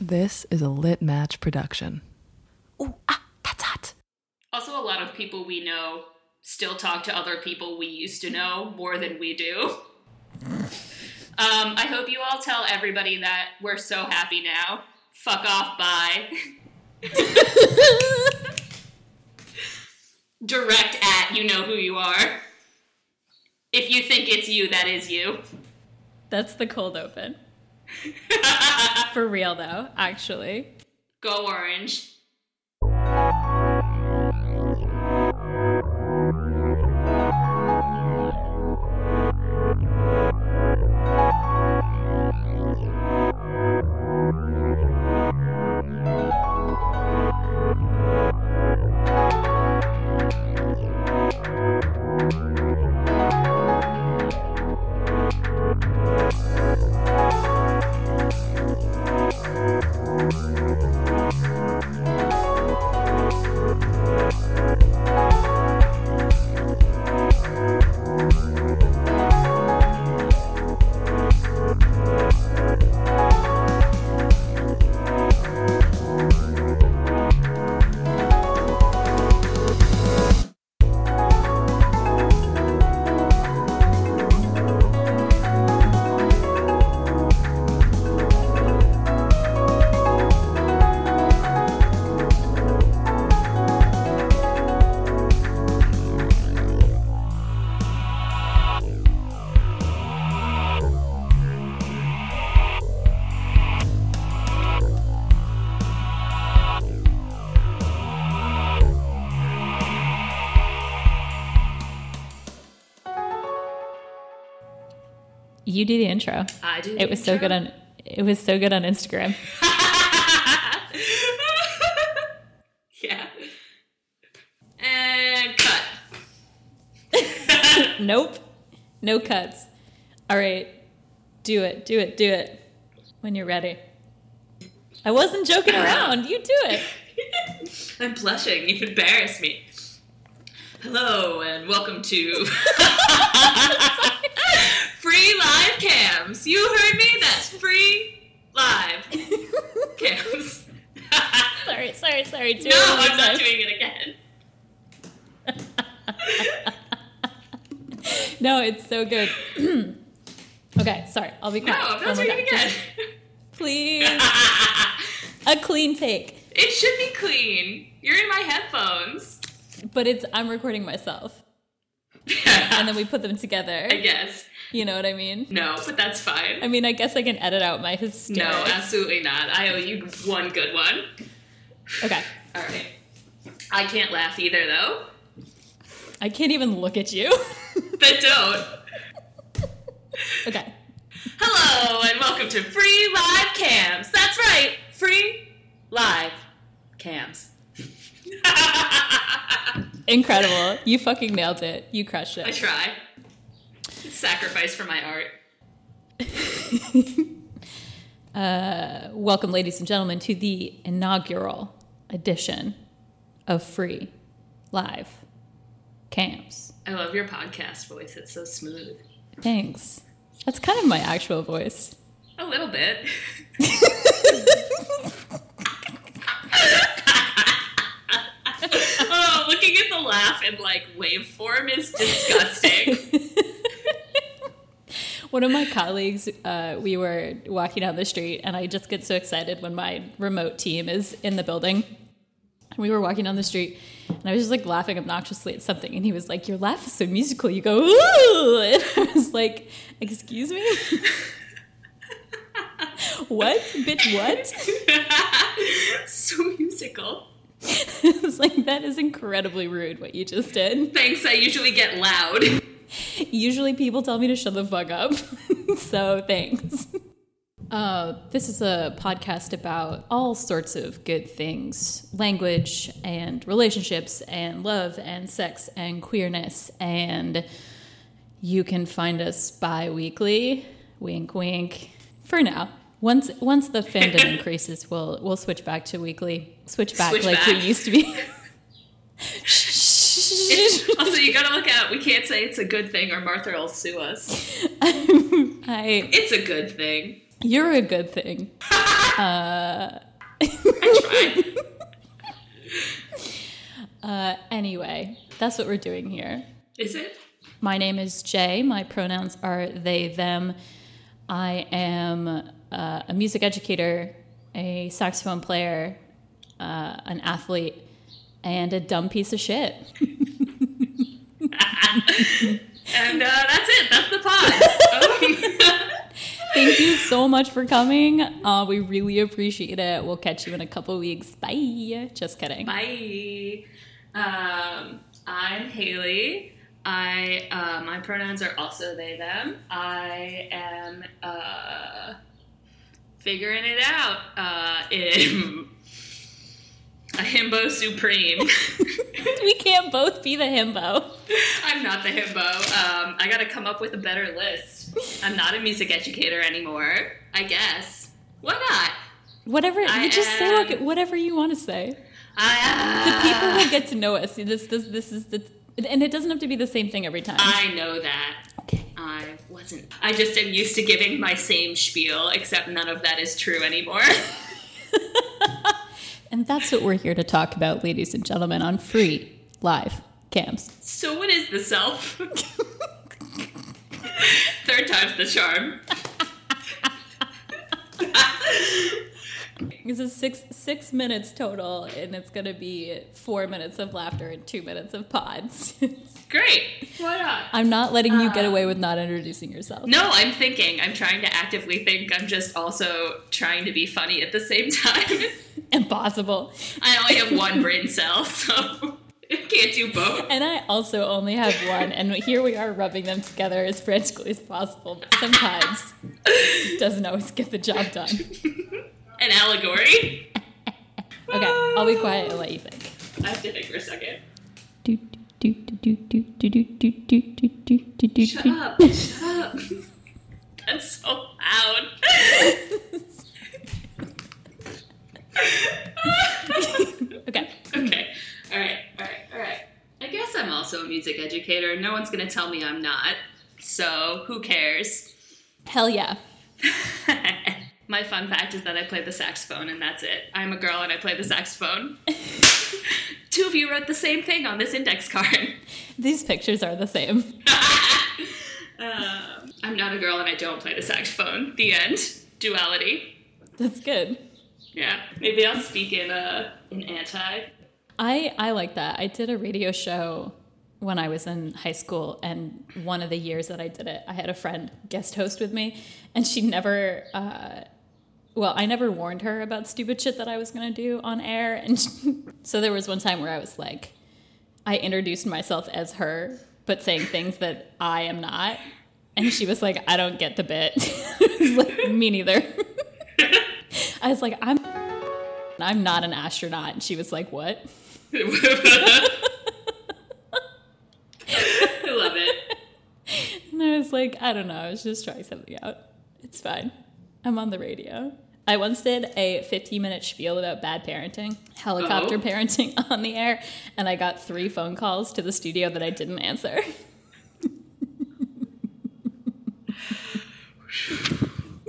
This is a Lit Match production. Ooh, ah, that's hot. Also, a lot of people we know still talk to other people we used to know more than we do. um, I hope you all tell everybody that we're so happy now. Fuck off, bye. Direct at you know who you are. If you think it's you, that is you. That's the cold open. For real, though, actually. Go orange. You do the intro. I do. It was so good on. It was so good on Instagram. yeah. And cut. nope. No cuts. All right. Do it. Do it. Do it. When you're ready. I wasn't joking around. You do it. I'm blushing. You've embarrassed me. Hello and welcome to free live cams. You heard me. That's free live cams. sorry, sorry, sorry. Do no, it one more I'm not time. doing it again. No, it's so good. okay, sorry. I'll be No, quiet. I'm One not oh more doing it again. Please. A clean take. it should be clean. You're in my headphones. But it's I'm recording myself. And then we put them together. I guess. You know what I mean? No, but that's fine. I mean, I guess I can edit out my hysterics. No, absolutely not. I owe you one good one. Okay. All right. I can't laugh either, though. I can't even look at you. But don't. okay. Hello and welcome to Free Live Cams. That's right, free live cams. Incredible. You fucking nailed it. You crushed it. I try. Sacrifice for my art. Uh, welcome, ladies and gentlemen, to the inaugural edition of Free Live Cams. I love your podcast voice. It's so smooth. Thanks. That's kind of my actual voice. A little bit. oh, looking at the laugh in like waveform is disgusting. One of my colleagues, uh, we were walking down the street, and I just get so excited when my remote team is in the building. And we were walking down the street, and I was just like laughing obnoxiously at something, and he was like, "Your laugh is so musical." You go, "Ooh!" And I was like, "Excuse me." what, bitch? What? so musical. I was like, that is incredibly rude. What you just did. Thanks, I usually get loud. Usually people tell me to shut the fuck up. so thanks. Uh, this is a podcast about all sorts of good things language and relationships and love and sex and queerness. And you can find us bi weekly. Wink, wink. For now. Once once the fandom increases, we'll we'll switch back to weekly. Switch back Switch like back. we used to be. Also, you gotta look out. We can't say it's a good thing or Martha will sue us. I It's a good thing. You're a good thing. Uh, I tried. uh, anyway, that's what we're doing here. Is it? My name is Jaye. My pronouns are they, them. I am uh, a music educator, a saxophone player, uh, an athlete, and a dumb piece of shit. And uh, that's it. That's the pod. Um, Thank you so much for coming. Uh, we really appreciate it. We'll catch you in a couple weeks. Bye. Just kidding. Bye. Um, I'm Hailee. I uh, my pronouns are also they them. I am uh, figuring it out uh, in a himbo supreme. we can't both be the himbo. I'm not the himbo. Um, I got to come up with a better list. I'm not a music educator anymore. I guess. Why not? Whatever I you just say, am- what- whatever you want to say. I, The people will get to know us. This, this, this is the, and it doesn't have to be the same thing every time. I know that. Okay. I wasn't. I just am used to giving my same spiel, except none of that is true anymore. And that's what we're here to talk about, ladies and gentlemen, on free live cams. so, what is the self? Third time's the charm. This is six six minutes total, and it's gonna be four minutes of laughter and two minutes of pods. Great. Why not? I'm not letting you get uh, away with not introducing yourself. No, I'm thinking. I'm trying to actively think. I'm just also trying to be funny at the same time. Impossible. I only have one brain cell, so can't do both. And I also only have one, and here we are rubbing them together as frantically as possible. But sometimes it doesn't always get the job done. An allegory. Okay, I'll be quiet and let you think. I have to think for a second. Shut up. Shut up. That's so loud. Okay. okay. All right. All right. All right. I guess I'm also a music educator. No one's going to tell me I'm not. So who cares? Hell yeah. My fun fact is that I play the saxophone, and that's it. I'm a girl and I play the saxophone. Two of you wrote the same thing on this index card. These pictures are the same. Um, I'm not a girl and I don't play the saxophone. The end. Duality. That's good. Yeah. Maybe I'll speak in uh in anti. I I like that. I did a radio show when I was in high school, and one of the years that I did it, I had a friend guest host with me, and she never. Uh, well, I never warned her about stupid shit that I was gonna do on air, and she, so there was one time where I was like, I introduced myself as her, but saying things that I am not, and she was like, "I don't get the bit." Like, "Me neither." I was like, "I'm." I'm not an astronaut. And she was like, What? I love it. And I was like, I don't know. I was just trying something out. It's fine. I'm on the radio. I once did a 15 minute spiel about bad parenting, helicopter Oh. parenting on the air, and I got three phone calls to the studio that I didn't answer.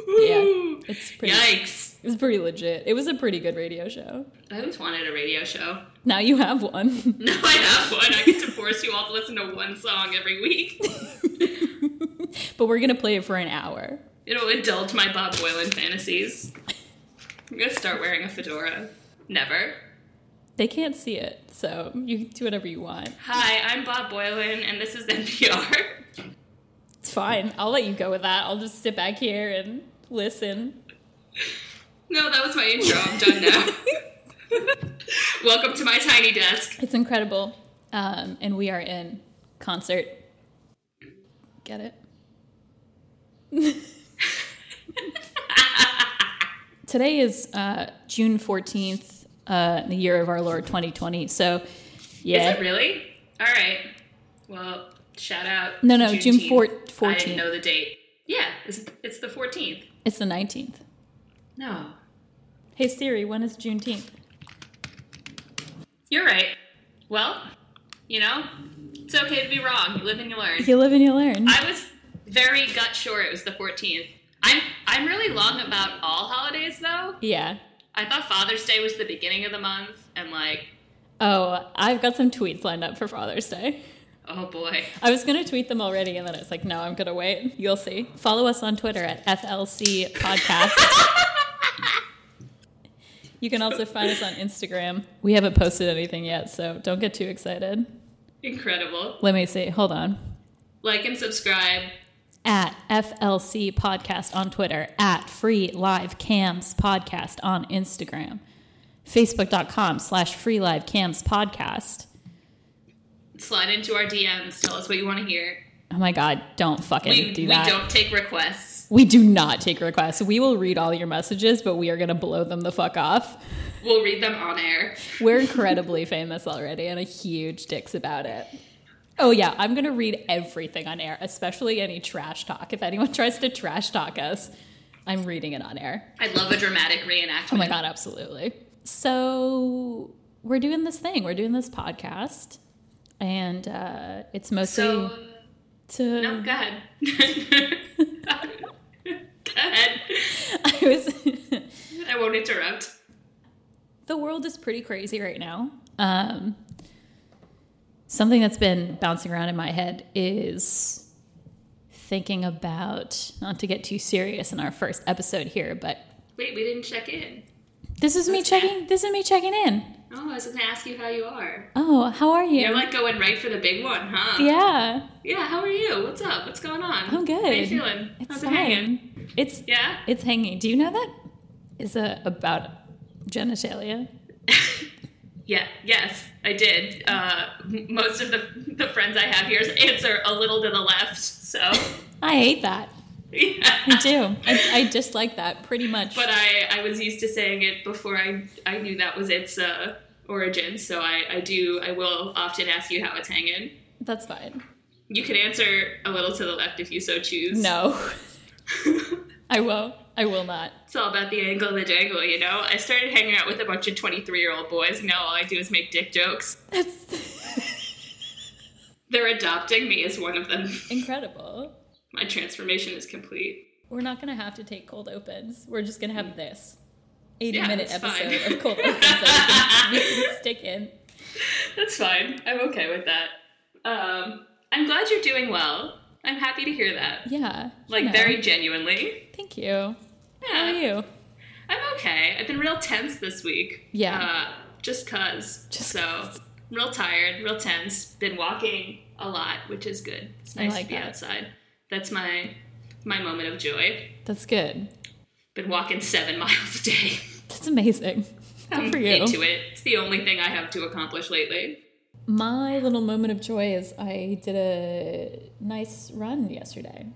yeah, it's pretty. Yikes. It's pretty legit. It was a pretty good radio show. I always wanted a radio show. Now you have one. Now I have one. I get to force you all to listen to one song every week. but we're gonna play it for an hour. It'll indulge my Bob Boilen fantasies. I'm gonna start wearing a fedora. Never. They can't see it, so you can do whatever you want. Hi, I'm Bob Boilen, and this is NPR. It's fine. I'll let you go with that. I'll just sit back here and listen. No, that was my intro. I'm done now. Welcome to my tiny desk. It's incredible. Um, and we are in concert. Get it? Today is uh, June 14th, uh, the year of our Lord 2020. So, yeah. Is it really? All right. Well, shout out. No, no, June Juneteenth. four- I 14th. didn't know the date. Yeah, it's, it's the 14th. It's the 19th. No, Hey Siri, when is Juneteenth? you're right. Well, you know, it's okay to be wrong. You live and you learn. You live and you learn. I was very gut sure it was the 14th. I'm I'm really long about all holidays though. Yeah. I thought Father's Day was the beginning of the month, and like, Oh, I've got some tweets lined up for Father's Day. oh boy. I was going to tweet them already, and then I was like, no, I'm going to wait. You'll see. Follow us on Twitter at FLC Podcast. you can also find us on Instagram. We haven't posted anything yet, so don't get too excited. Incredible. Let me see. Hold on. Like and subscribe. At FLC Podcast on Twitter, at Free Live Cams Podcast on Instagram, Facebook.com slash Free Live Cams Podcast. Slide into our DMs. Tell us what you want to hear. Oh my God, don't fucking We, do we that. don't take requests. We do not take requests. We will read all your messages, but we are going to blow them the fuck off. We'll read them on air. We're incredibly famous already and a huge dicks about it. Oh, yeah, I'm going to read everything on air, especially any trash talk. If anyone tries to trash talk us, I'm reading it on air. I'd love a dramatic reenactment. Oh my God, absolutely. So, we're doing this thing, we're doing this podcast, and uh, it's mostly So, to. no, go ahead. ahead. I was. I won't interrupt. the world is pretty crazy right now. Um, something that's been bouncing around in my head is thinking about, not to get too serious in our first episode here, but Wait, we didn't check in. this is me checking. This is me checking in. Oh, I was going to ask you how you are. Oh, how are you? You're like going right for the big one, huh? yeah, Yeah, how are you? What's up? What's going on? I'm good. How you feeling? it's How's it hanging? It's Yeah? it's hanging. Do you know that is a about genitalia? Yeah, yes, I did. Uh, m- most of the, the friends I have here answer a little to the left, so I hate that. I do. I, I dislike that pretty much. But I, I was used to saying it before I, I knew that was its uh, origin, so I, I do, I will often ask you how it's hanging. That's fine. You can answer a little to the left if you so choose. No, I won't. I will not. It's all about the angle of the jangle, you know? I started hanging out with a bunch of 23 year old boys. Now all I do is make dick jokes. They're adopting me as one of them. incredible. My transformation is complete. We're not going to have to take cold opens. We're just going to have mm. this 80 Yeah, minute episode fine. of cold that we can, stick in. That's fine. I'm okay with that. Um, I'm glad you're doing well. I'm happy to hear that. Yeah. Like, you very genuinely. Thank you. How are you? I'm okay. I've been real tense this week. Yeah. Uh, just cuz. Just so, 'cause. real tired, real tense. Been walking a lot, which is good. It's nice like to be that. outside. That's my my moment of joy. That's good. Been walking seven miles a day. That's amazing. Good I'm for you. into it. It's the only thing I have to accomplish lately. My little moment of joy is I did a nice run yesterday.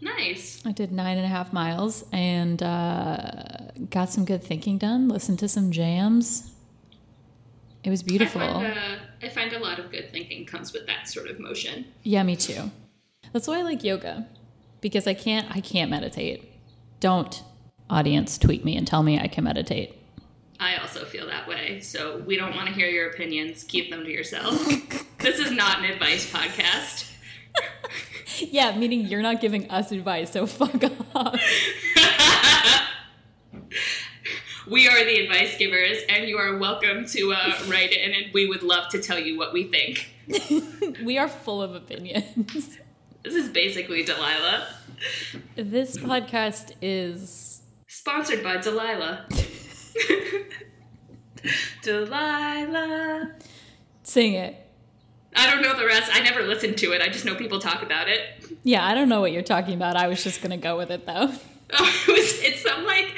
Nice. I did nine and a half miles and uh, got some good thinking done. Listened to some jams. It was beautiful. I find, uh, I find a lot of good thinking comes with that sort of motion. Yeah, me too. That's why I like yoga because I can't. I can't meditate. Don't audience tweet me and tell me I can meditate. I also feel that way, so we don't want to hear your opinions. Keep them to yourself. this is not an advice podcast. Yeah, meaning you're not giving us advice, so fuck off. We are the advice givers, and you are welcome to uh, write in, and we would love to tell you what we think. we are full of opinions. This is basically Delilah, This podcast is sponsored by Delilah. Delilah. sing it. I don't know the rest. I never listened to it. I just know people talk about it. Yeah, I don't know what you're talking about. I was just gonna go with it though. Oh, it was, it's some like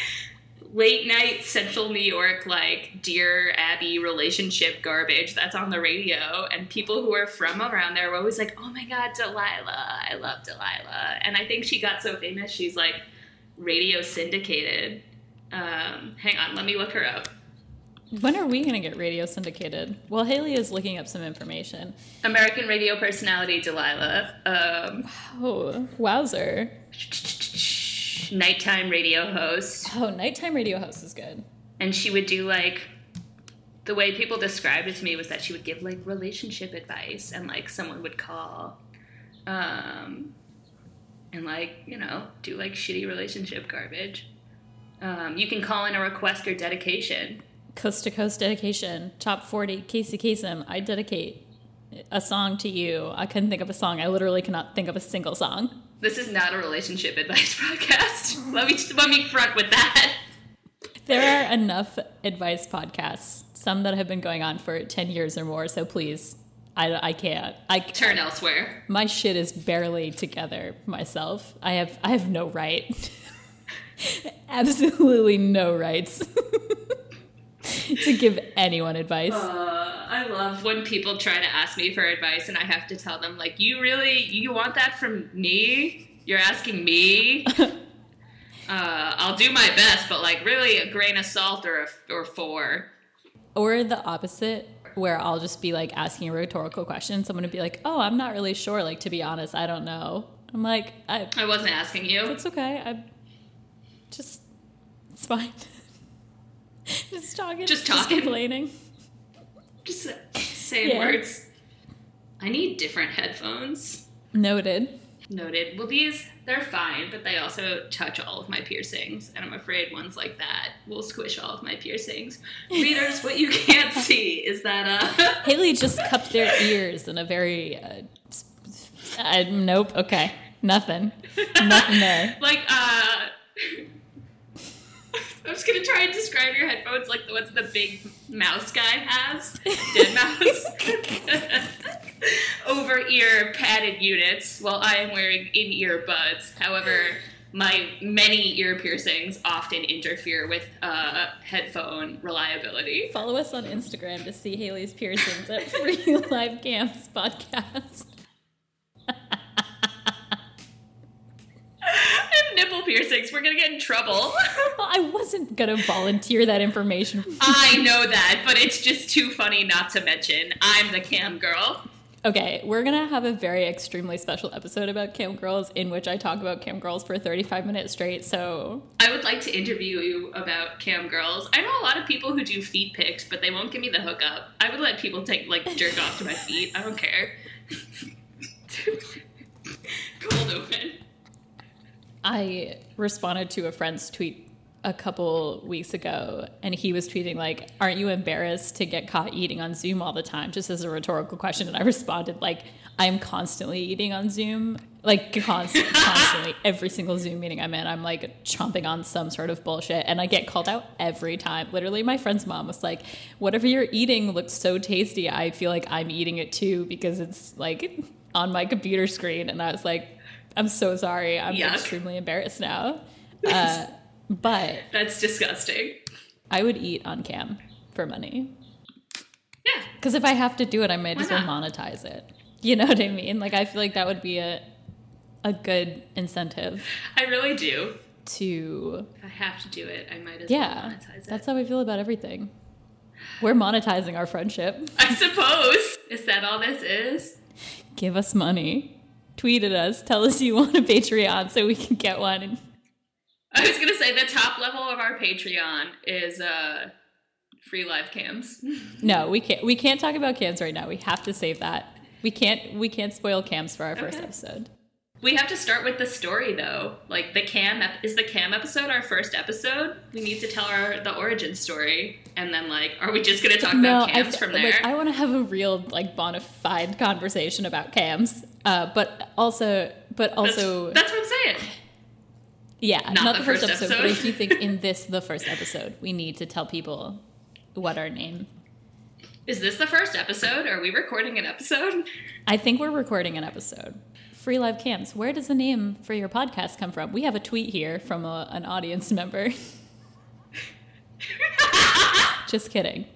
late night central New York, like Dear Abby relationship garbage that's on the radio. And people who are from around there were always like, oh my God, Delilah. I love Delilah. And I think she got so famous, she's like radio syndicated. Um, hang on, let me look her up. When are we gonna get radio syndicated? Well, Hailee is looking up some information. American radio personality Delilah. Um, Oh, wowzer! nighttime radio host. Oh, nighttime radio host is good. and she would do like the way people described it to me was that she would give like relationship advice and like someone would call um and like you know do like shitty relationship garbage. Um, you can call in a request or dedication. Coast to coast dedication. Top 40. Casey Kasem, I dedicate a song to you. I couldn't think of a song. I literally cannot think of a single song. This is not a relationship advice podcast. let me let me front with that. There are enough advice podcasts, some that have been going on for 10 years or more, so please, I, I can't. I Turn elsewhere. my shit is barely together myself. I have I have no right. Absolutely no rights to give anyone advice. Uh, I love when people try to ask me for advice and I have to tell them like, "You really you want that from me? You're asking me?" uh, I'll do my best, but like really a grain of salt or a, or four. Or the opposite, where I'll just be like asking a rhetorical question. Someone would be like, "Oh, I'm not really sure. Like to be honest, I don't know." I'm like, I, I wasn't asking you. "It's okay. I just it's fine." just talking. Just talking. complaining. Just saying Yeah. words. I need different headphones. Noted. Noted. Well, these they're fine, but they also touch all of my piercings, and I'm afraid ones like that will squish all of my piercings. Readers, what you can't see is that uh, Hailee just cupped their ears in a very. Uh, uh, nope. Okay. Nothing. Nothing there. like uh, I'm just gonna try and describe your headphones like the ones the big mouse guy has, deadmau5. Over ear padded units, while I am wearing in ear buds. However, my many ear piercings often interfere with uh, headphone reliability. Follow us on Instagram to see Hailee's piercings at Free Live Cams Podcast. I have nipple piercings. We're gonna get in trouble. Well, I wasn't gonna volunteer that information. I know that, but it's just too funny not to mention. I'm the cam girl. Okay, we're gonna have a very extremely special episode about cam girls in which I talk about cam girls for 35 minutes straight. So I would like to interview you about cam girls. I know a lot of people who do feet pics, but they won't give me the hookup. I would let people take like jerk off to my feet. I don't care. Cold open. I responded to a friend's tweet a couple weeks ago, and he was tweeting like, "Aren't you embarrassed to get caught eating on Zoom all the time?" Just as a rhetorical question, and I responded like, "I'm constantly eating on Zoom, like constantly, constantly. Every single Zoom meeting I'm in, I'm like chomping on some sort of bullshit, and I get called out every time. Literally, my friend's mom was like, "Whatever you're eating looks so tasty. I feel like I'm eating it too because it's like on my computer screen," and I was like. I'm so sorry. I'm Yuck. extremely embarrassed now. Uh, but That's disgusting. I would eat on cam for money. Yeah. Because if I have to do it, I might Why as well not? monetize it. You know what I mean? Like I feel like that would be a a good incentive I really do. to If I have to do it, I might as yeah. well monetize it. That's how we feel about everything. We're monetizing our friendship. I suppose. Is that all this is? Give us money. Tweet at us. Tell us you want a Patreon so we can get one. And I was gonna say the top level of our Patreon is uh free live cams. no, we can't. We can't talk about cams right now. We have to save that. We can't. We can't spoil cams for our first episode. We have to start with the story though. Like the cam ep- is the cam episode our first episode. We need to tell our the origin story, and then like, are we just gonna talk about cams I, from there? Like, I want to have a real like bona fide conversation about cams, uh, but also, but also, that's what I'm saying. yeah, not not, the the first, first episode, episode. But I do think in this, the first episode, we need to tell people what our name. Is this the first episode? Are we recording an episode? I think we're recording an episode. Free live cams. Where does the name for your podcast come from? We have a tweet here from a, an audience member. Just kidding.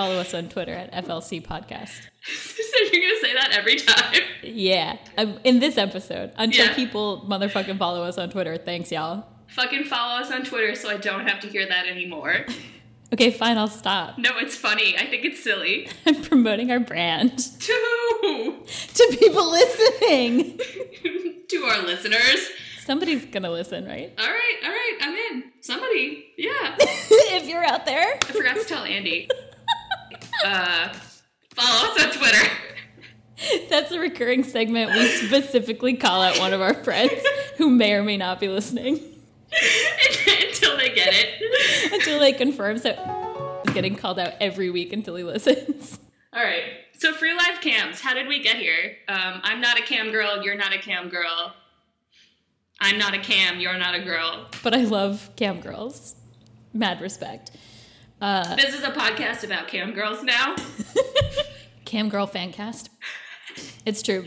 Follow us on Twitter at FLC Podcast. so you're gonna say that every time? Yeah, um, in this episode, until Yeah. people motherfucking follow us on Twitter. Thanks, y'all. Fucking follow us on Twitter so I don't have to hear that anymore. Okay, fine, I'll stop. No, it's funny. I think it's silly. I'm promoting our brand To to people listening. to our listeners. Somebody's gonna listen, right? All right, all right, I'm in. Somebody, yeah. if you're out there. I forgot to tell Andy. Uh, follow us on Twitter. That's a recurring segment. We specifically call out one of our friends who may or may not be listening until they get it. until they confirm. So he's getting called out every week until he listens. All right. So free live cams. How did we get here? Um, I'm not a cam girl. You're not a cam girl. I'm not a cam. You're not a girl. But I love cam girls. Mad respect. Uh, This is a podcast about cam girls now. cam girl fan cast. It's true.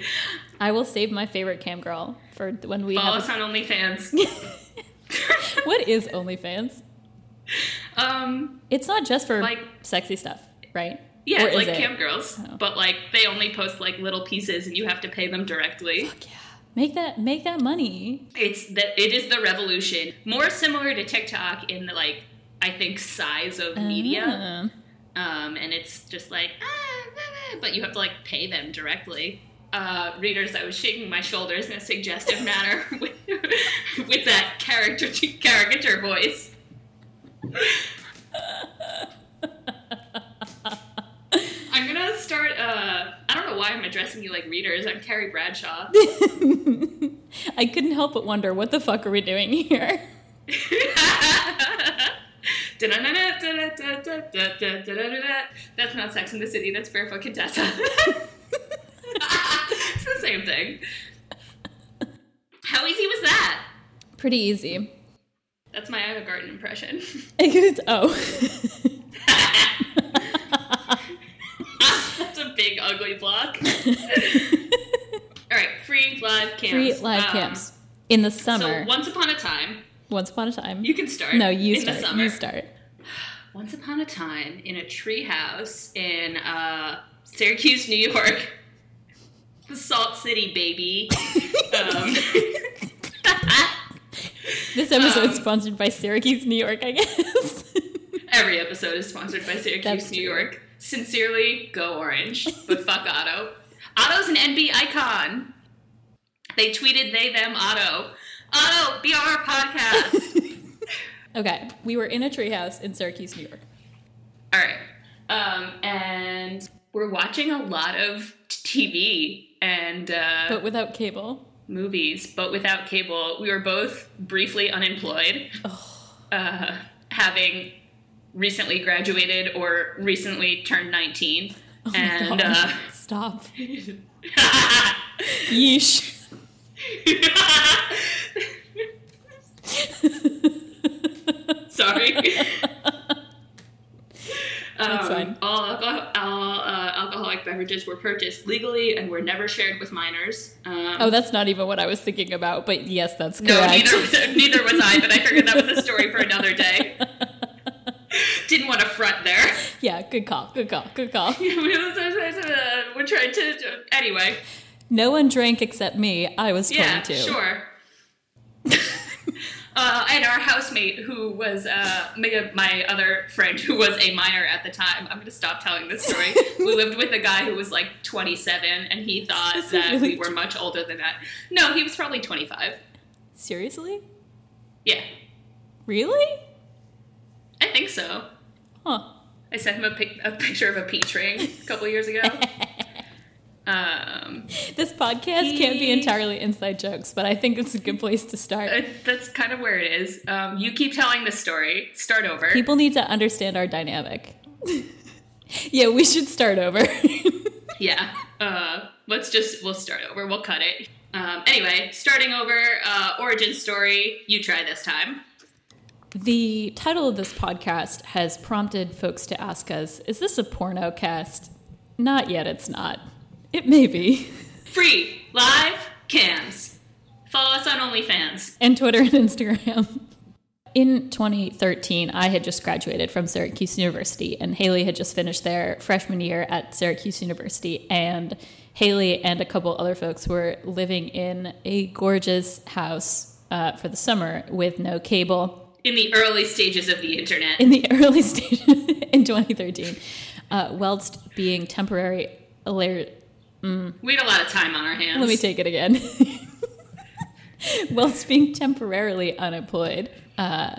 I will save my favorite cam girl for when we Follow have. us on OnlyFans. what is OnlyFans? um, It's not just for Like- sexy stuff, right? yeah, Or it's like it? cam girls, Oh. but like they only post like little pieces, and you have to pay them directly. Fuck yeah. Make that make that money. It's that it is the revolution, more similar to TikTok in the like I think size of media. Ah. um, and it's just like, ah, ah, ah, but you have to like pay them directly. Uh, readers, I was shaking my shoulders in a suggestive manner with, with that character caricature voice. I'm gonna start. Uh, I don't know why I'm addressing you like readers. I'm Carrie Bradshaw. I couldn't help but wonder what the fuck are we doing here? That's not Sex in the City. That's Barefoot Contessa. it's the same thing. How easy was that? Pretty easy. That's my Ina Garten impression. It's oh. That's a big ugly block. All right, free live cams. Free live Um, camps. In the summer. So once upon a time, once upon a time. you can start. no, you in start. The summer. You start. Once upon a time, in a tree house in uh, Syracuse, New York, the Salt City, baby. um, This episode is Um, sponsored by Syracuse, New York, I guess. every episode is sponsored by Syracuse, That's New true. York. Sincerely, go orange, but fuck Otto. Otto's an NB icon. They tweeted they them Otto. Otto, be on our podcast. okay, we were in a treehouse in Syracuse, New York. All right. Um, and we're watching a lot of TV and uh, But without cable. movies, but without cable. We were both briefly unemployed, uh, having recently graduated or recently turned 19. Oh and God. uh, Stop. Yeesh. Sorry. That's Um. All, alcohol, all uh, alcoholic beverages were purchased legally and were never shared with minors. Um, Oh, that's not even what I was thinking about, but yes, that's No, correct. neither was, neither was I, but I figured that was a story for another day. Didn't want to front there. yeah, good call, good call, good call. We're trying to. Anyway, No one drank except me. I was 22. yeah, sure. uh, and our housemate, who was uh, my, my other friend, who was a minor at the time. I'm going to stop telling this story. we lived with a guy who was like 27, and he thought Is that really we were much older than that. No, he was probably 25. Seriously? Yeah, Really? I think so. Huh. I sent him a, pic- a picture of a peach ring a couple years ago. um, This podcast can't be entirely inside jokes, but I think it's a good place to start. uh, that's kind of where it is. Um, you keep telling the story. Start over. People need to understand our dynamic. yeah, we should start over. yeah. Uh, let's just we'll start over. We'll cut it. Um, anyway, starting over. Uh, origin story. You try this time. the title of this podcast has prompted folks to ask us Is this a porno cast? Not yet, it's not. It may be. Free live cams. Follow us on OnlyFans. and Twitter and Instagram. In 2013, I had just graduated from Syracuse University, and Hailee had just finished their freshman year at Syracuse University. And Hailee and a couple other folks were living in a gorgeous house uh, for the summer with no cable In the early stages of the internet. in the early stage in 2013, uh, whilst being temporary. Alar- we had a lot of time on our hands. Let me take it again. Whilst being temporarily unemployed, uh,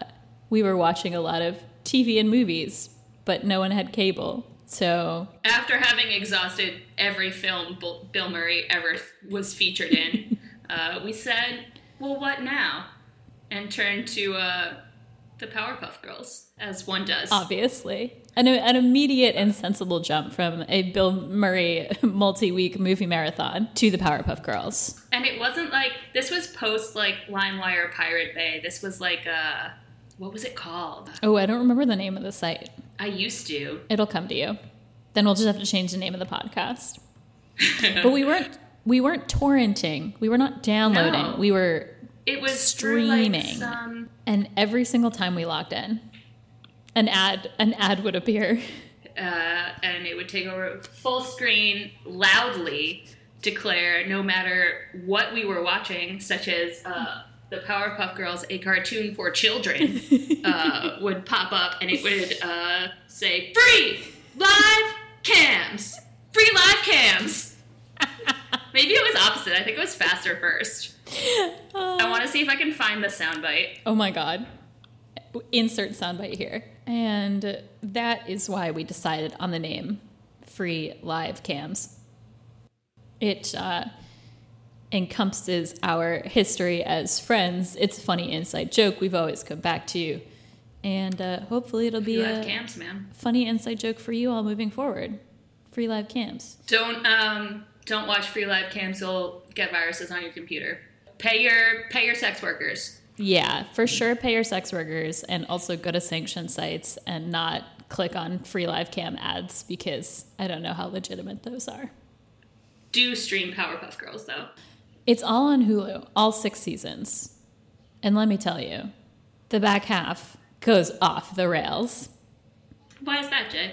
we were watching a lot of TV and movies, but no one had cable. So After having exhausted every film Bill Bill Murray ever was featured in, uh, we said, well, what now? And turned to uh, the Powerpuff Girls, as one does. obviously, an, an immediate and sensible jump from a Bill Murray multi-week movie marathon to the Powerpuff Girls. And it wasn't like, this was post like LimeWire Pirate Bay. This was like, uh, what was it called? Oh, I don't remember the name of the site. I used to. It'll come to you. Then we'll just have to change the name of the podcast. but we weren't we weren't torrenting. We were not downloading. No. We were It was through, like, Streaming. some and every single time we logged in, an ad an ad would appear. uh, and it would take over full screen loudly declare no matter what we were watching, such as uh, the Powerpuff Girls, a cartoon for children, uh, would pop up and it would uh, say free live cams, free live cams. Maybe it was opposite. I think it was faster first. I want to see if I can find the soundbite. Oh my god. Insert soundbite here. And that is why we decided on the name Free Live Cams. It uh, encompasses our history as friends. It's a funny inside joke we've always come back to. And uh, hopefully it'll be Free live a cams, man. funny inside joke for you all moving forward. Free Live Cams. Don't um don't watch free live cams. You'll get viruses on your computer. Pay your pay your sex workers. Yeah, for sure pay your sex workers and also go to sanctioned sites and not click on free live cam ads because I don't know how legitimate those are. Do stream Powerpuff Girls though. It's all on Hulu, all six seasons. And let me tell you, the back half goes off the rails. Why is that, Jaye?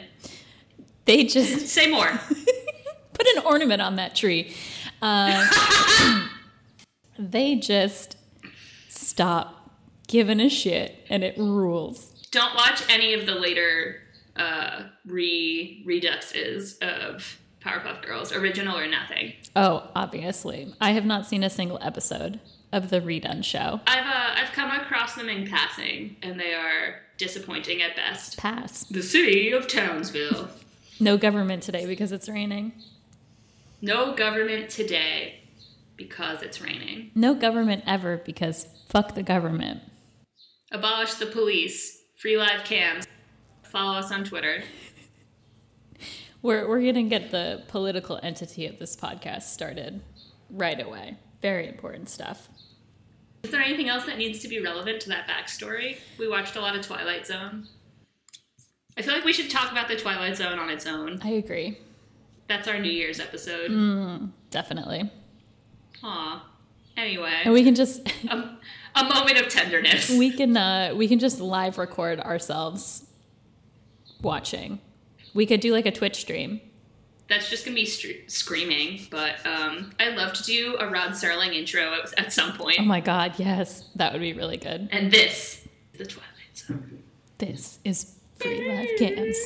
They just Say more. put an ornament on that tree. Uh, they just stop giving a shit and it rules. don't watch any of the later uh, re reduxes of Powerpuff Girls, original or nothing. Oh, obviously. I have not seen a single episode of the redone show. I've uh, I've come across them in passing, and they are disappointing at best. Pass. The city of Townsville. No government today because it's raining. No government today because it's raining. No government ever because fuck the government. Abolish the police. Free live cams. Follow us on Twitter. We're, we're going to get the political entity of this podcast started right away. Very important stuff. Is there anything else that needs to be relevant to that backstory? We watched a lot of Twilight Zone. I feel like we should talk about the Twilight Zone on its own. I agree. That's our New Year's episode. Mm, definitely. Aw. Anyway, And we can just a, a moment of tenderness. we can uh we can just live record ourselves watching. We could do like a Twitch stream. That's just gonna be stre- screaming, but um, I'd love to do a Rod Serling intro at, at some point. Oh my god, yes. That would be really good. and this, the Twilight Zone. This is free live cams.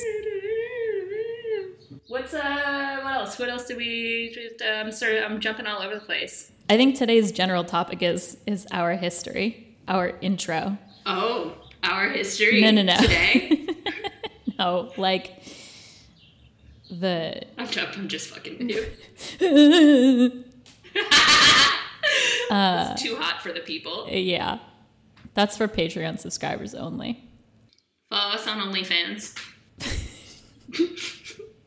What's uh? What else? What else do we? Just, um, sorry, I'm jumping all over the place. I think today's general topic is is our history, our intro. Oh, our history. No, no, no. Today, No, like the I'm, I'm just fucking. Uh, it's too hot for the people. yeah. That's for Patreon subscribers only. Follow us on OnlyFans.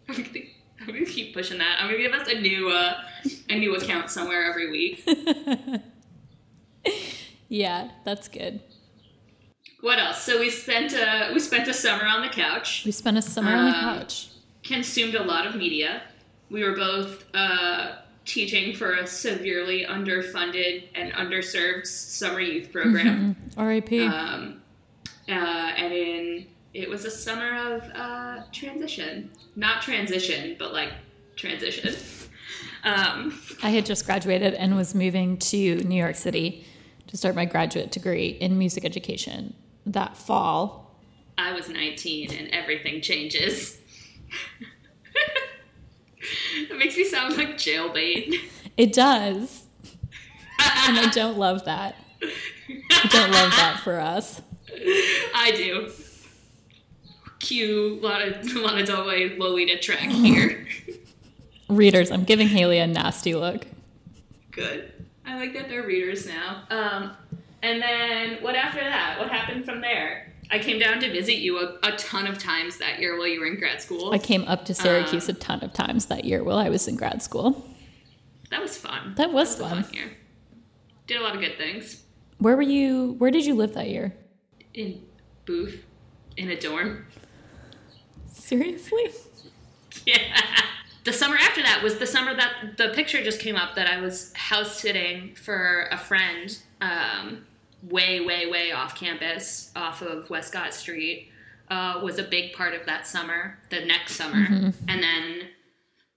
I'm, gonna, I'm gonna keep pushing that. I'm gonna give us a new uh, a new account somewhere every week. Yeah, that's good. What else? So we spent uh, we spent a summer on the couch. We spent a summer on the Um, couch. Consumed a lot of media. We were both uh, teaching for a severely underfunded and underserved summer youth program. R.I.P. um, uh, and in it was a summer of uh, transition, not transition, but like transition. Um, I had just graduated and was moving to New York City to start my graduate degree in music education that fall. I was 19, and everything changes. that makes me sound like jailbait. It does. and I don't love that. I don't love that for us. I do. Cue Lana, Lana Del Rey Lolita track here. Readers, I'm giving Hailee a nasty look. Good. I like that they're readers now. Um, and then what after that? What happened from there? I came down to visit you a, a ton of times that year while you were in grad school. I came up to Syracuse a ton of times that year while I was in grad school. that was fun. That was a fun. year. Did a lot of good things. Where were you? Where did you live that year? In booth, in a dorm. Seriously? Yeah. The summer after that was the summer that the picture just came up that I was house sitting for a friend, um, way, way, way off campus, off of Westcott Street. Uh, was a big part of that summer. The next summer, and then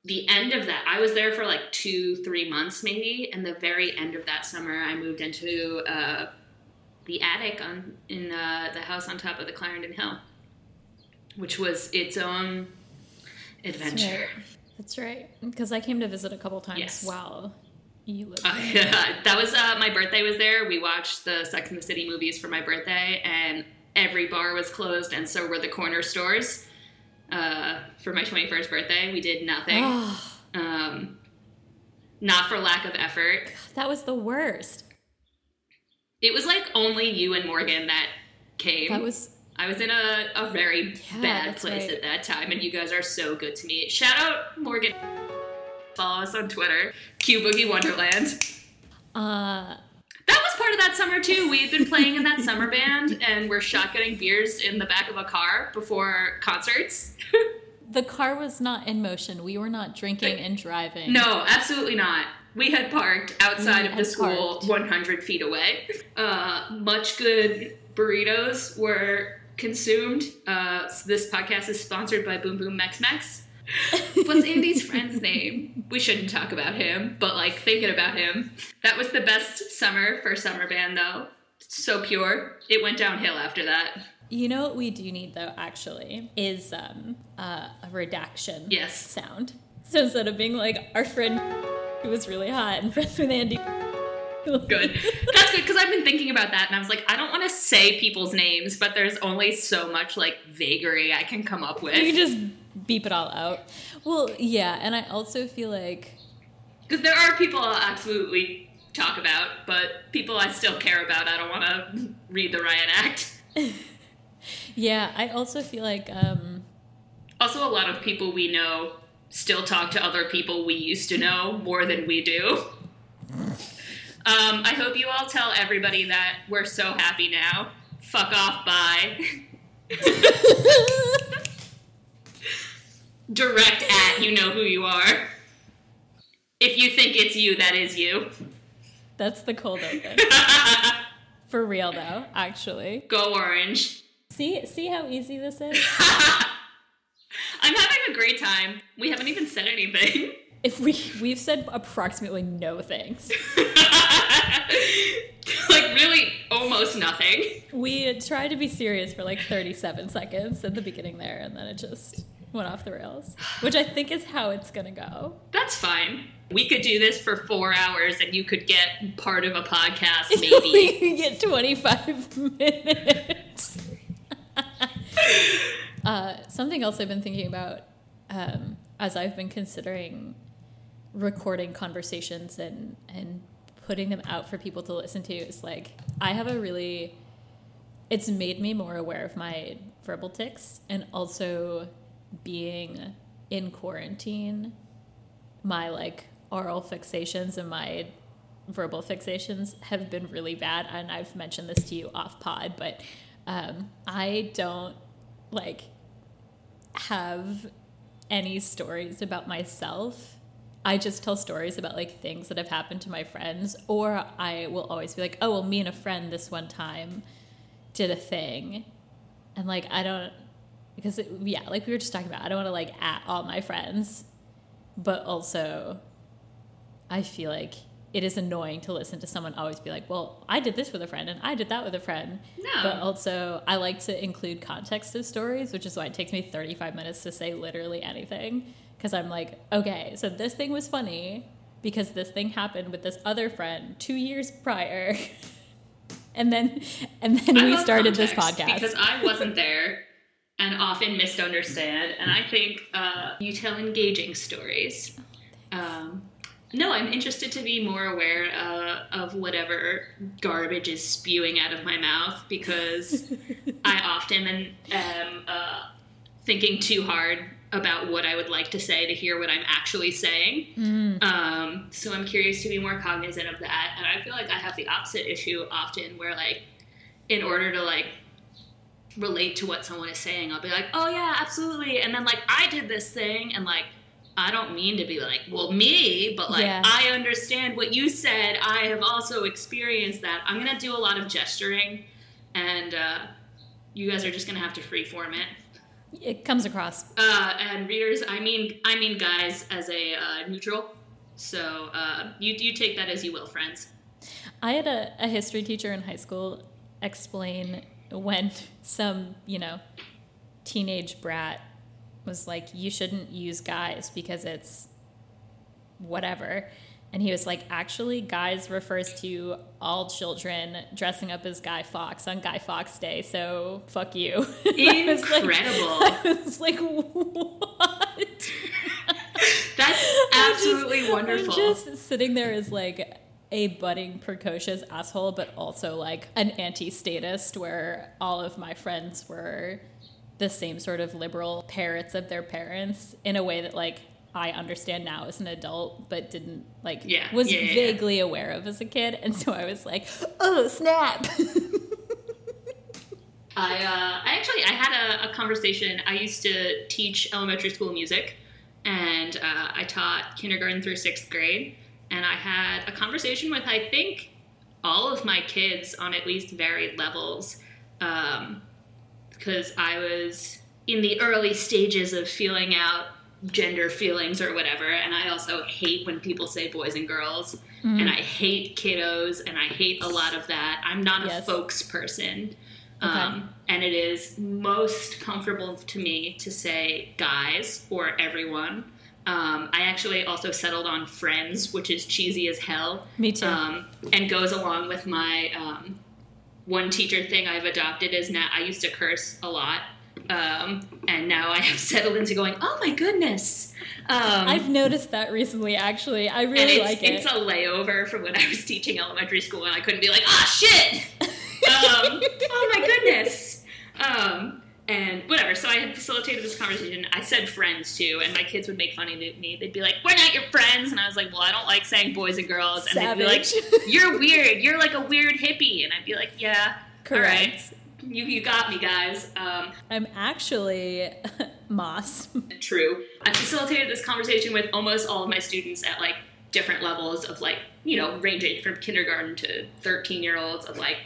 the end of that, I was there for like two, three months maybe. And the very end of that summer, I moved into uh, the attic on in uh, the house on top of the Clarendon Hill, which was its own adventure. That's right. Because I came to visit a couple times Yes. while you lived Uh, there. that was uh, my birthday was there. We watched the Sex and the City movies for my birthday, and every bar was closed, and so were the corner stores. Uh, for my 21st birthday, we did nothing. Oh, Um, not for lack of effort. that was the worst. It was like only you and Morgan that came. That was I was in a, a very Yeah, bad place right. at that time, and you guys are so good to me. Shout out Morgan. Follow us on Twitter. Q Boogie Wonderland. uh That was part of that summer too. We had been playing in that summer band, and we're shotgunning beers in the back of a car before concerts. the car was not in motion. We were not drinking and driving. No, absolutely not. We had parked outside of the school, parked. 100 feet away. Uh, much good burritos were consumed. Uh, this podcast is sponsored by Boom Boom Mex Mex. What's Andy's friend's name? We shouldn't talk about him, but like thinking about him. That was the best summer for summer band, though. So pure. It went downhill after that. You know what we do need though, actually, is um uh, a redaction Yes. sound. So instead of being like our friend who was really hot and friends with Andy. Good. That's good because I've been thinking about that and I was like, I don't want to say people's names, but there's only so much like vagary I can come up with. You can just beep it all out. Well, yeah, and I also feel like Because there are people I'll absolutely talk about, but people I still care about, I don't want to read the riot act. yeah, I also feel like um Also, a lot of people we know still talk to other people we used to know more than we do. Um, I hope you all tell everybody that we're so happy now. Fuck off, bye. Direct at you know who you are. If you think it's you, that is you. that's the cold open. For real though, actually. Go orange. See see how easy this is? I'm having a great time. We haven't even said anything. If we we've said approximately no things. like really almost nothing. We tried to be serious for like 37 seconds at the beginning there, and then it just went off the rails, which I think is how it's gonna go. That's fine. We could do this for four hours and you could get part of a podcast, we maybe. can get 25 minutes. uh, something else I've been thinking about um, as I've been considering recording conversations and, and putting them out for people to listen to is like, I have a really, it's made me more aware of my verbal tics and also being in quarantine, my like oral fixations and my verbal fixations have been really bad. And i've mentioned this to you off pod but um, i don't like have any stories about myself i just tell stories about like things that have happened to my friends or i will always be like oh well me and a friend this one time did a thing and like i don't because it, yeah like we were just talking about i don't want to like at all my friends but also I feel like it is annoying to listen to someone always be like, well, I did this with a friend and I did that with a friend. No. But also, I like to include context of stories, which is why it takes me 35 minutes to say literally anything. Because I'm like, okay, so this thing was funny because this thing happened with this other friend two years prior. and then, and then I we started this podcast. Because I wasn't there. and often misunderstand. And I think uh, you tell engaging stories. Um, no, I'm interested to be more aware uh, of whatever garbage is spewing out of my mouth because I often am, am uh, thinking too hard about what I would like to say to hear what I'm actually saying. Mm. Um, so I'm curious to be more cognizant of that. And I feel like I have the opposite issue often where, like, in order to, like, relate to what someone is saying, I'll be like, oh, yeah, absolutely. And then, like, I did this thing, and, like, I don't mean to be like, well, me, but like, Yeah. I understand what you said. I have also experienced that. I'm going to do a lot of gesturing, and uh, you guys are just going to have to freeform it. It comes across. Uh, and readers, I mean, I mean guys as a uh, neutral. So uh, you you take that as you will, friends. I had a, a history teacher in high school explain when some, you know, teenage brat was like, you shouldn't use guys because it's whatever. And he was like, actually, guys refers to all children dressing up as Guy Fawkes on Guy Fawkes Day, so fuck you. I was like- Incredible. I was like, what? That's absolutely just- wonderful. Just sitting there as like a budding precocious asshole, but also like an anti-statist, where all of my friends were the same sort of liberal parrots of their parents in a way that like I understand now as an adult, but didn't like Yeah, was yeah, yeah, vaguely aware of as a kid, and so I was like, oh snap. I uh, I actually I had a, a conversation. I used to teach elementary school music, and uh, I taught kindergarten through sixth grade. And I had a conversation with I think all of my kids on at least varied levels, because I was in the early stages of feeling out gender feelings or whatever. And I also hate when people say boys and girls, and I hate kiddos, and I hate a lot of that. I'm not Yes. a folks person. Okay. Um, and it is most comfortable to me to say guys or everyone. Um, I actually also settled on friends, which is cheesy as hell. Me too. Um, and goes along with my um, one teacher thing I've adopted is now I used to curse a lot. Um, and now I have settled into going, oh my goodness. Um, I've noticed that recently. Actually, I really like it. it's a layover from when I was teaching elementary school and I couldn't be like, ah, shit! um, oh my goodness! Um, and whatever. So I had facilitated this conversation. I said friends too, and my kids would make fun of me. They'd be like, "We're not your friends," and I was like, "Well, I don't like saying boys and girls." And they'd be like, Savage. "You're weird. You're like a weird hippie," and I'd be like, "Yeah, all right. You you got me, guys." Um, I'm actually Moss. true. I facilitated this conversation with almost all of my students at like different levels of like, you know, ranging from kindergarten to 13 year olds of like,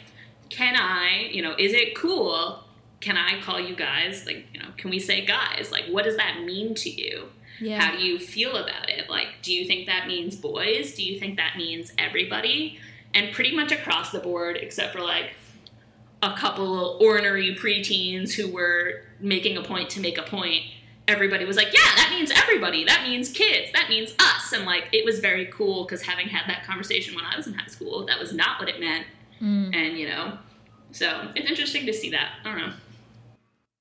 can I, you know, is it cool? Can I call you guys? Like, you know, can we say guys? Like, what does that mean to you? Yeah. How do you feel about it? Like, do you think that means boys? Do you think that means everybody? And pretty much across the board, except for like a couple ornery preteens who were making a point to make a point, everybody was like, yeah, that means everybody. That means kids. That means us. And like, it was very cool because having had that conversation when I was in high school, that was not what it meant. Mm. And, you know, so it's interesting to see that. I don't know.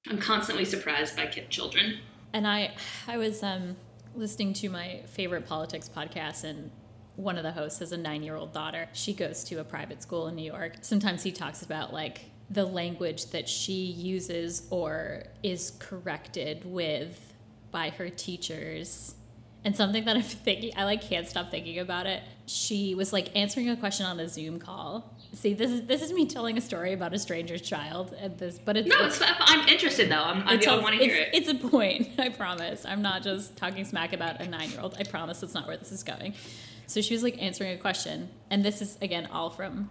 I'm constantly surprised by kid children. And I, I was um, listening to my favorite politics podcast, and one of the hosts has a nine-year-old daughter. She goes to a private school in New York. Sometimes he talks about like the language that she uses or is corrected with by her teachers. And something that I'm thinking, I like can't stop thinking about it. She was like answering a question on a Zoom call. See, this is this is me telling a story about a stranger's child, and this, but it's No, it's, it's, I'm interested though. I'm, I, tells- want to hear it. it's, it's a point. I promise. I'm not just talking smack about a nine year old. I promise it's not where this is going. So she was like answering a question, and this is again all from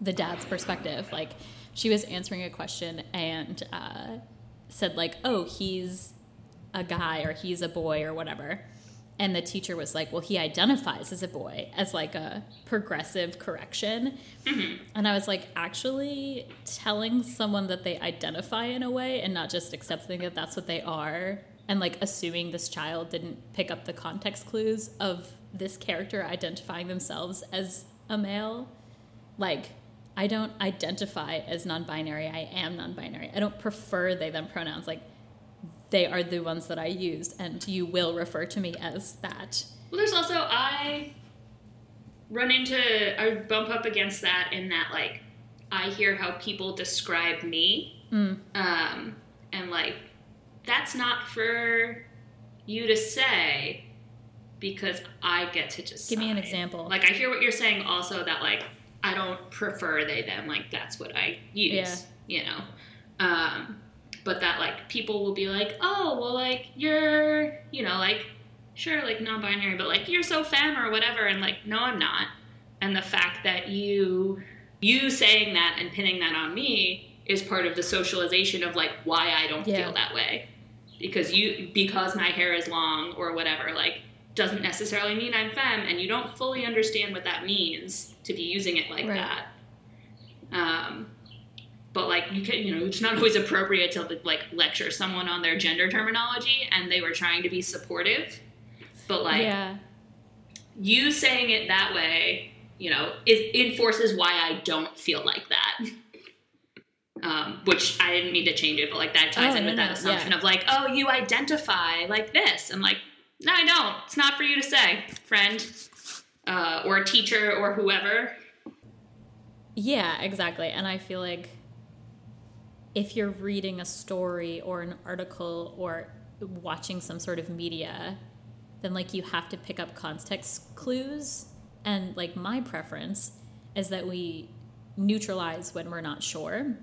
the dad's perspective. Like she was answering a question and uh, said like, "Oh, he's a guy or he's a boy or whatever." And the teacher was like, "Well, he identifies as a boy," as like a progressive correction. And I was like, actually telling someone that they identify in a way and not just accepting that that's what they are and like assuming this child didn't pick up the context clues of this character identifying themselves as a male, like I don't identify as non-binary. I am non-binary. I don't prefer they them pronouns. Like they are the ones that I use, and you will refer to me as that. Well, there's also I run into I bump up against that in that like I hear how people describe me, Mm. um, and like that's not for you to say because I get to just Give me an example. Like I hear what you're saying also that like I don't prefer they them like that's what I use, you know. Um but that like people will be like, "Oh, well like you're, you know, like sure like non-binary, but like you're so femme or whatever." And like, "No, I'm not." And the fact that you you saying that and pinning that on me is part of the socialization of like why I don't Yeah. feel that way. Because you because my hair is long or whatever, like doesn't necessarily mean I'm femme, and you don't fully understand what that means to be using it like Right. that. Um, but like you can, you know, it's not always appropriate to like lecture someone on their gender terminology, and they were trying to be supportive. But like yeah, you saying it that way, you know, it enforces why I don't feel like that. Um, which I didn't need to change it, but like that ties Oh, in no, with that no, assumption yeah. of like, oh, you identify like this. I'm like, no, I don't. It's not for you to say, friend, uh, or teacher, or whoever. yeah, exactly. And I feel like if you're reading a story or an article or watching some sort of media, then like you have to pick up context clues. And like my preference is that we neutralize when we're not sure.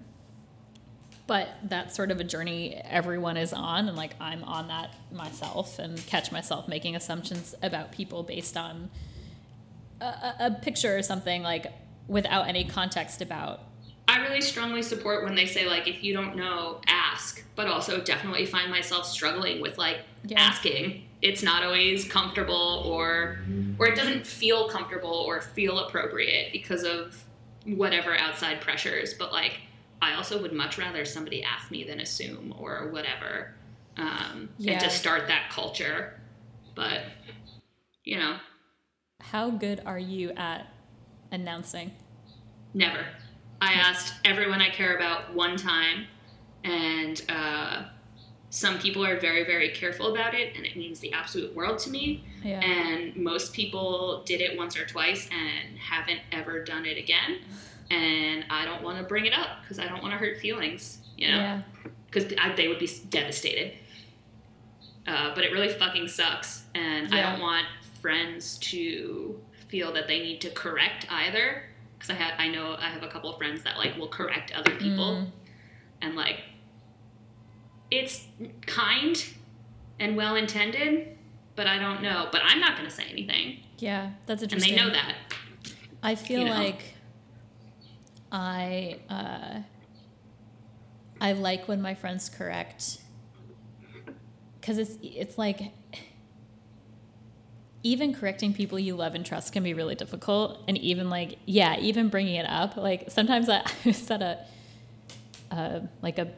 But that's sort of a journey everyone is on, and like I'm on that myself, and catch myself making assumptions about people based on a, a, picture or something like without any context about I really strongly support when they say like if you don't know, ask, but also definitely find myself struggling with like Yeah. asking. It's not always comfortable or or it doesn't feel comfortable or feel appropriate because of whatever outside pressures, but like I also would much rather somebody ask me than assume or whatever. Um, Yeah. and to start that culture. But you know, how good are you at announcing? Never. I asked everyone I care about one time, and uh, some people are very, very careful about it, and it means the absolute world to me. Yeah. And most people did it once or twice and haven't ever done it again. And I don't want to bring it up because I don't want to hurt feelings, you know? Yeah. Because they would be devastated. Uh, but it really fucking sucks, and I don't want friends to feel that they need to correct either. Because I I know I have a couple of friends that like will correct other people, Mm. and like, it's kind and well intended, but I don't know. But I'm not going to say anything, Yeah, that's and interesting. they know that. I feel you know. like I uh, I like when my friends correct because it's it's like even correcting people you love and trust can be really difficult, and even like yeah, even bringing it up. Like sometimes I, I at a uh, like a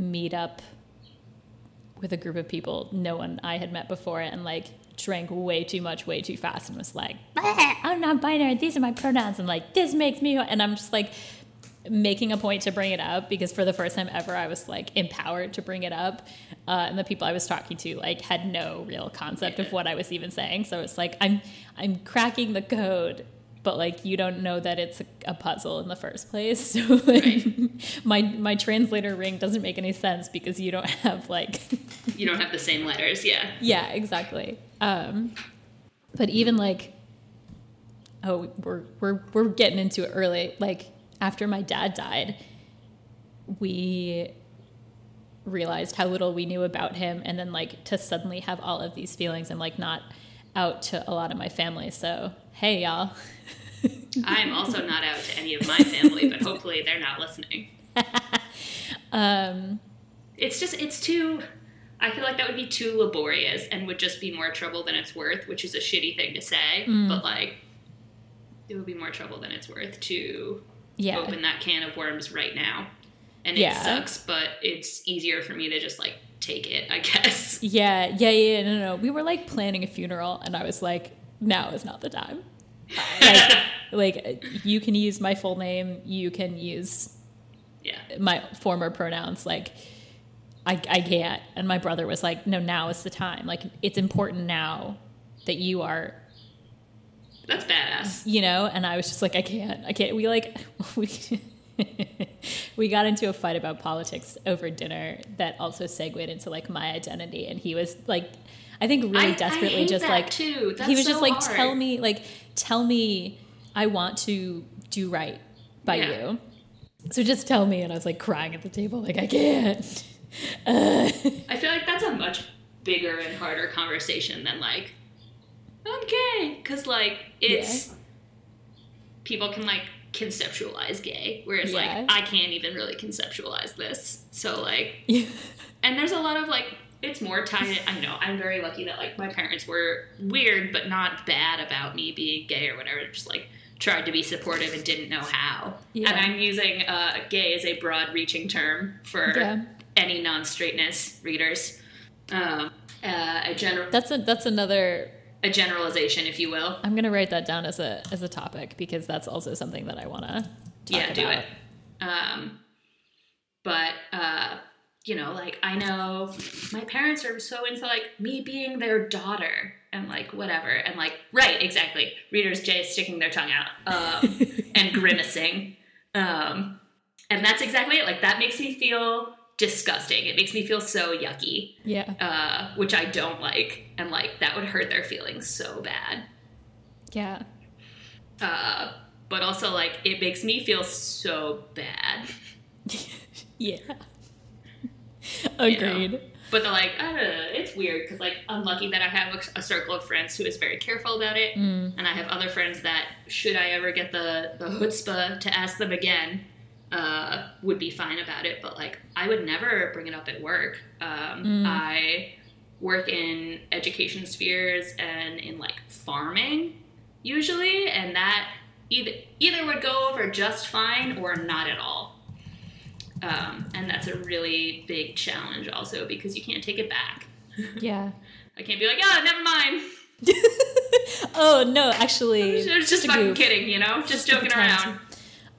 meetup with a group of people no one I had met before and like drank way too much way too fast and was like "Ah, I'm not binary. These are my pronouns. And like this makes me and I'm just like making a point to bring it up because for the first time ever I was like empowered to bring it up uh, and the people I was talking to like had no real concept of what I was even saying. So it's like I'm I'm cracking the code but like you don't know that it's a, a puzzle in the first place. So like Right. my my translator ring doesn't make any sense because you don't have like You don't have the same letters, yeah. yeah exactly um but even like oh we're we're we're getting into it early. Like after my dad died we realized how little we knew about him and then like to suddenly have all of these feelings and like not out to a lot of my family. So hey y'all. I'm also not out to any of my family, but hopefully they're not listening. um It's just, it's too, I feel like that would be too laborious and would just be more trouble than it's worth, which is a shitty thing to say, Mm. but like, it would be more trouble than it's worth to yeah open that can of worms right now. And it Yeah. sucks, but it's easier for me to just like take it, I guess. yeah yeah yeah no no no we were like planning a funeral and i was like now is not the time like, like you can use my full name, you can use yeah. my former pronouns. Like, I, I can't. And my brother was like, no, now is the time. Like, it's important now that you are That's badass. you know and i was just like i can't i can't we like we we got into a fight about politics over dinner that also segued into like my identity and he was like i think really I- I desperately hate just like too. That's he was so just like hard. tell me like tell me i want to do right by Yeah. you so just tell me and i was like crying at the table like i can't uh, I feel like that's a much bigger and harder conversation than like I'm gay because like it's people can like conceptualize gay, whereas Yeah. like I can't even really conceptualize this. So like, yeah. and there's a lot of like it's more tied. I know I'm very lucky that like my parents were weird but not bad about me being gay or whatever. Just like tried to be supportive and didn't know how. Yeah. And I'm using uh, gay as a broad-reaching term for Yeah. Any non-straightness readers. Um, uh, a general that's a that's another a generalization, if you will. i'm gonna write that down as a as a topic because that's also something that i want to talk yeah, do about. it. Um, but uh, you know, like I know my parents are so into like me being their daughter and like whatever, and like right, exactly. Readers Jaye sticking their tongue out um, and grimacing, um, and that's exactly it. Like that makes me feel disgusting. It makes me feel so yucky, yeah uh, which I don't like, and like that would hurt their feelings so bad. yeah Uh, but also like it makes me feel so bad. Yeah. Agreed. But they're like, I don't know, it's weird because like I'm lucky that I have a, a circle of friends who is very careful about it, Mm. and I have other friends that should I ever get the the chutzpah to ask them again, uh, would be fine about it. But like, I would never bring it up at work. Um, Mm. I work in education spheres and in like farming usually, and that either either would go over just fine or not at all. Um, and that's a really big challenge also because you can't take it back. Yeah. I can't be like, yeah, never mind. oh no, actually, I was just a fucking goof. kidding, you know, just a joking around.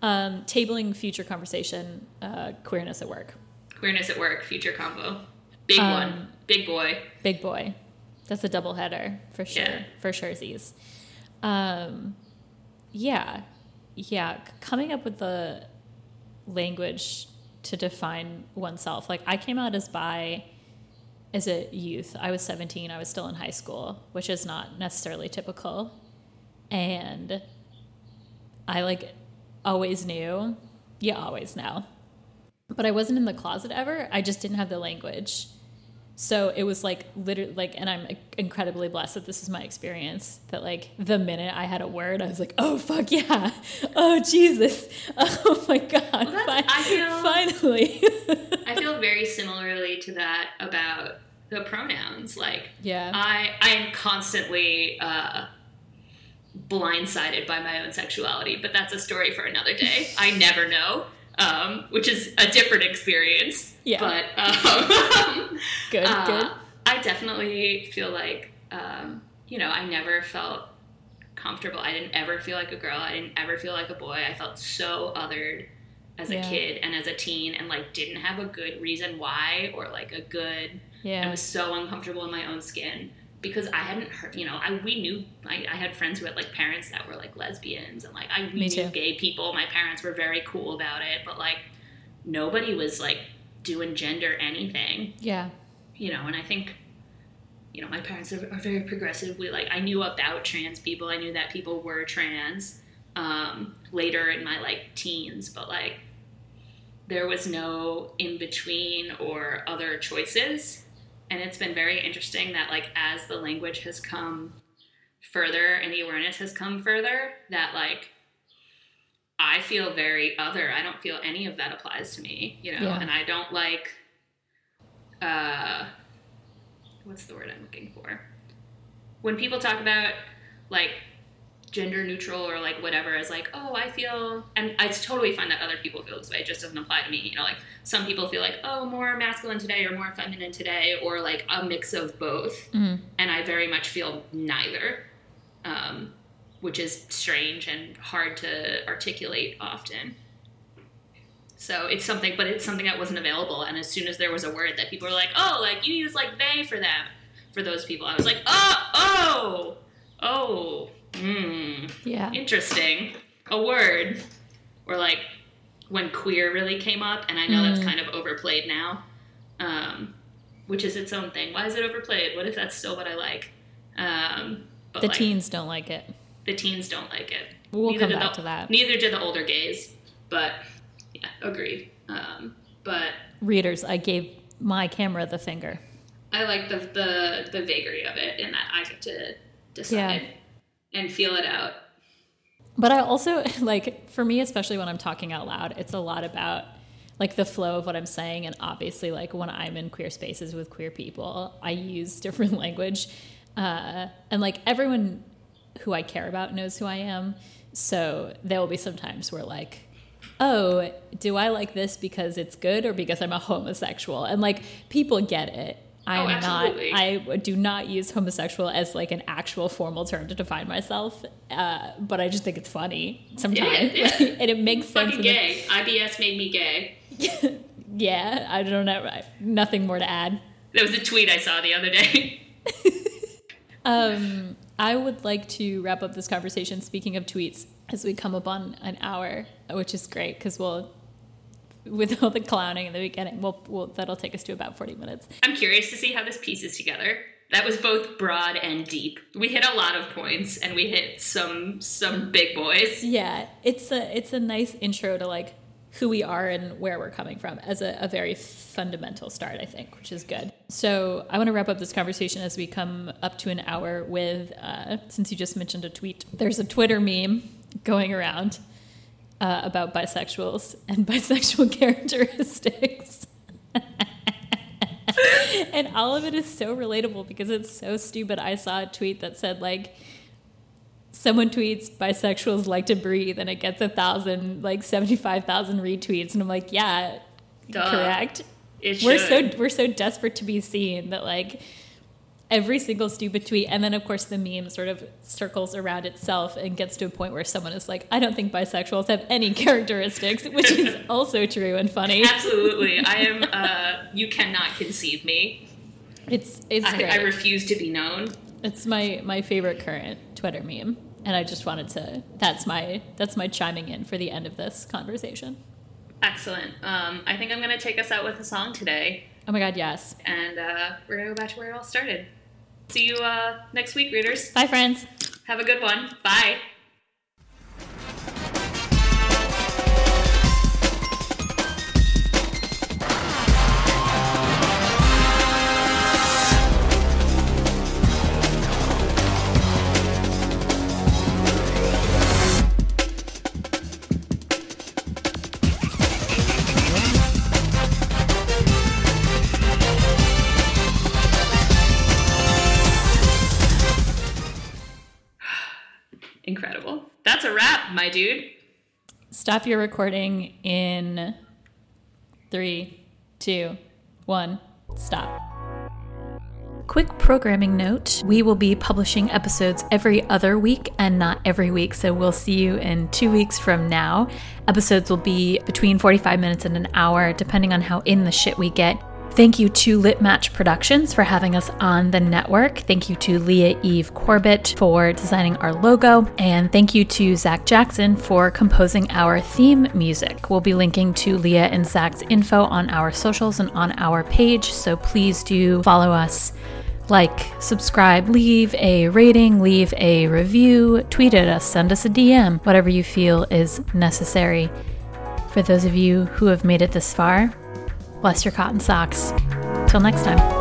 Um, tabling future conversation, uh, queerness at work. Queerness at work, future combo, big Um, one, big boy. Big boy. That's a double header for sure. Yeah. For sure. Um, yeah, yeah. Coming up with the language to define oneself. Like I came out as bi as a youth. I was 17. I was still in high school, which is not necessarily typical. And I like always knew. You always know. But I wasn't in the closet ever. I just didn't have the language. So it was like literally like, and I'm incredibly blessed that this is my experience. That like the minute I had a word, I was like, oh fuck yeah, oh Jesus, oh my god, that's- fi- I feel- finally. I feel very similarly to that about the pronouns. Like, yeah, I I am constantly uh, blindsided by my own sexuality, but that's a story for another day. I never know, um, which is a different experience. Yeah. But um, good, uh, good. I definitely feel like um, you know I never felt comfortable. I didn't ever feel like a girl. I didn't ever feel like a boy. I felt so othered as a Yeah. kid and as a teen, and like didn't have a good reason why or like a good Yeah. I was so uncomfortable in my own skin because I hadn't heard, you know, I we knew I, I had friends who had like parents that were like lesbians and like I we Me knew too. gay people. My parents were very cool about it, but like nobody was like doing gender anything, yeah, you know. And I think, you know, my parents are, are very progressive. We like I knew about trans people. I knew that people were trans um, later in my like teens, but like there was no in between or other choices. And it's been very interesting that, like, as the language has come further and the awareness has come further, that, like, I feel very other. I don't feel any of that applies to me, you know? Yeah. And I don't like, uh, what's the word I'm looking for? When people talk about, like, gender neutral or like whatever as like oh i feel and it's totally fine that other people feel this way it just doesn't apply to me you know like some people feel like oh more masculine today or more feminine today or like a mix of both Mhm. and i very much feel neither um, which is strange and hard to articulate often. So it's something, but it's something that wasn't available. And as soon as there was a word that people were like, oh, like you use like they for them, for those people, I was like, oh, oh, oh, hmm, Yeah. interesting. A word. Or like when queer really came up, and I know that's Mm. kind of overplayed now, um, which is its own thing. Why is it overplayed? What if that's still what I like? Um, but The like, teens don't like it. the teens don't like it. We'll come back the, to that. Neither did the older gays, but yeah, agreed. Um, but Readers, I gave my camera the finger. I like the, the the vagary of it, in that I get to decide and feel it out. But I also like for me, especially when I'm talking out loud, it's a lot about like the flow of what I'm saying. And obviously, like when I'm in queer spaces with queer people, I use different language. Uh, and like everyone who I care about knows who I am. So there will be some times where like, oh, do I like this because it's good or because I'm a homosexual? And like people get it. I'm not. I do not use homosexual as like an actual formal term to define myself, uh, but I just think it's funny sometimes, yeah. and it makes sense. Fucking in the- gay. IBS made me gay. yeah, I don't know. I- Nothing more to add. That was a tweet I saw the other day. Um, I would like to wrap up this conversation. Speaking of tweets, as we come up on an hour, which is great because we'll, with all the clowning in the beginning, we'll, we'll that'll take us to about forty minutes. I'm curious to see how this pieces together. That was both broad and deep. We hit a lot of points, and we hit some some big boys. Yeah, it's a it's a nice intro to like who we are and where we're coming from as a, a very fundamental start, I think, which is good. So I want to wrap up this conversation as we come up to an hour with, uh, since you just mentioned a tweet, there's a Twitter meme going around uh, about bisexuals and bisexual characteristics. and all of it is so relatable because it's so stupid. I saw a tweet that said like someone tweets bisexuals like to breathe and it gets a thousand like 75,000 retweets and I'm like, yeah, Duh. correct. It We're should. so we're so desperate to be seen that like every single stupid tweet and then of course the meme sort of circles around itself and gets to a point where someone is like, I don't think bisexuals have any characteristics, which is also true and funny. Absolutely. I am. Uh, you cannot conceive me. It's it's I, great. I refuse to be known. It's my my favorite current Twitter meme, and I just wanted to. That's my that's my chiming in for the end of this conversation. Excellent. Um, I think I'm going to take us out with a song today, Oh my god, yes! and uh, we're going to go back to where it all started. See you uh, next week, readers. Bye, friends. Have a good one. Bye. That's a wrap, my dude. Stop your recording in three, two, one. Stop. Quick programming note we will be publishing episodes every other week and not every week, so we'll see you in two weeks from now. Episodes will be between 45 minutes and an hour, depending on how in the shit we get. Thank you to Lit Match Productions for having us on the network. Thank you to Leah Eve Corbett for designing our logo. And thank you to Zach Jackson for composing our theme music. We'll be linking to Leah and Zach's info on our socials and on our page. So please do follow us like, subscribe, leave a rating, leave a review, tweet at us, send us a DM, whatever you feel is necessary. For those of you who have made it this far, your cotton socks. Till next time.